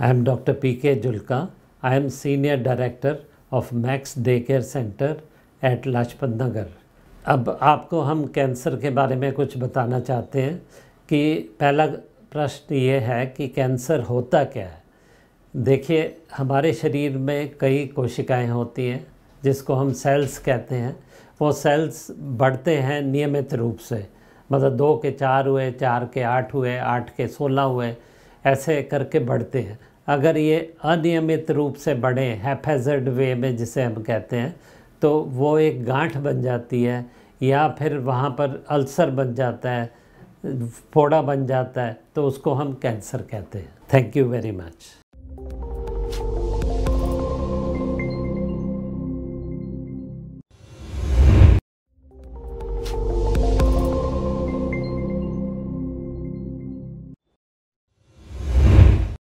I am Dr. P.K. Julka. I am Senior Director of Max Daycare Center at Lajpat Nagar अब आपको हम cancer के बारे में कुछ बताना चाहते हैं कि पहला प्रश्न ये है कि कैंसर होता क्या है देखिए, हमारे शरीर में कई कोशिकाएँ होती हैं, जिसको हम सेल्स कहते हैं वो सेल्स बढ़ते हैं नियमित रूप से मतलब दो के चार हुए, चार के आठ हुए, आठ के सोलह हुए ऐसे करके बढ़ते हैं। अगर ये अनियमित रूप से बढ़े हैफेजर्ड वे में जिसे हम कहते हैं तो वो एक गांठ बन जाती है, या फिर वहाँ पर अल्सर बन जाता है, फोड़ा बन जाता है तो उसको हम कैंसर कहते हैं। Thank you very much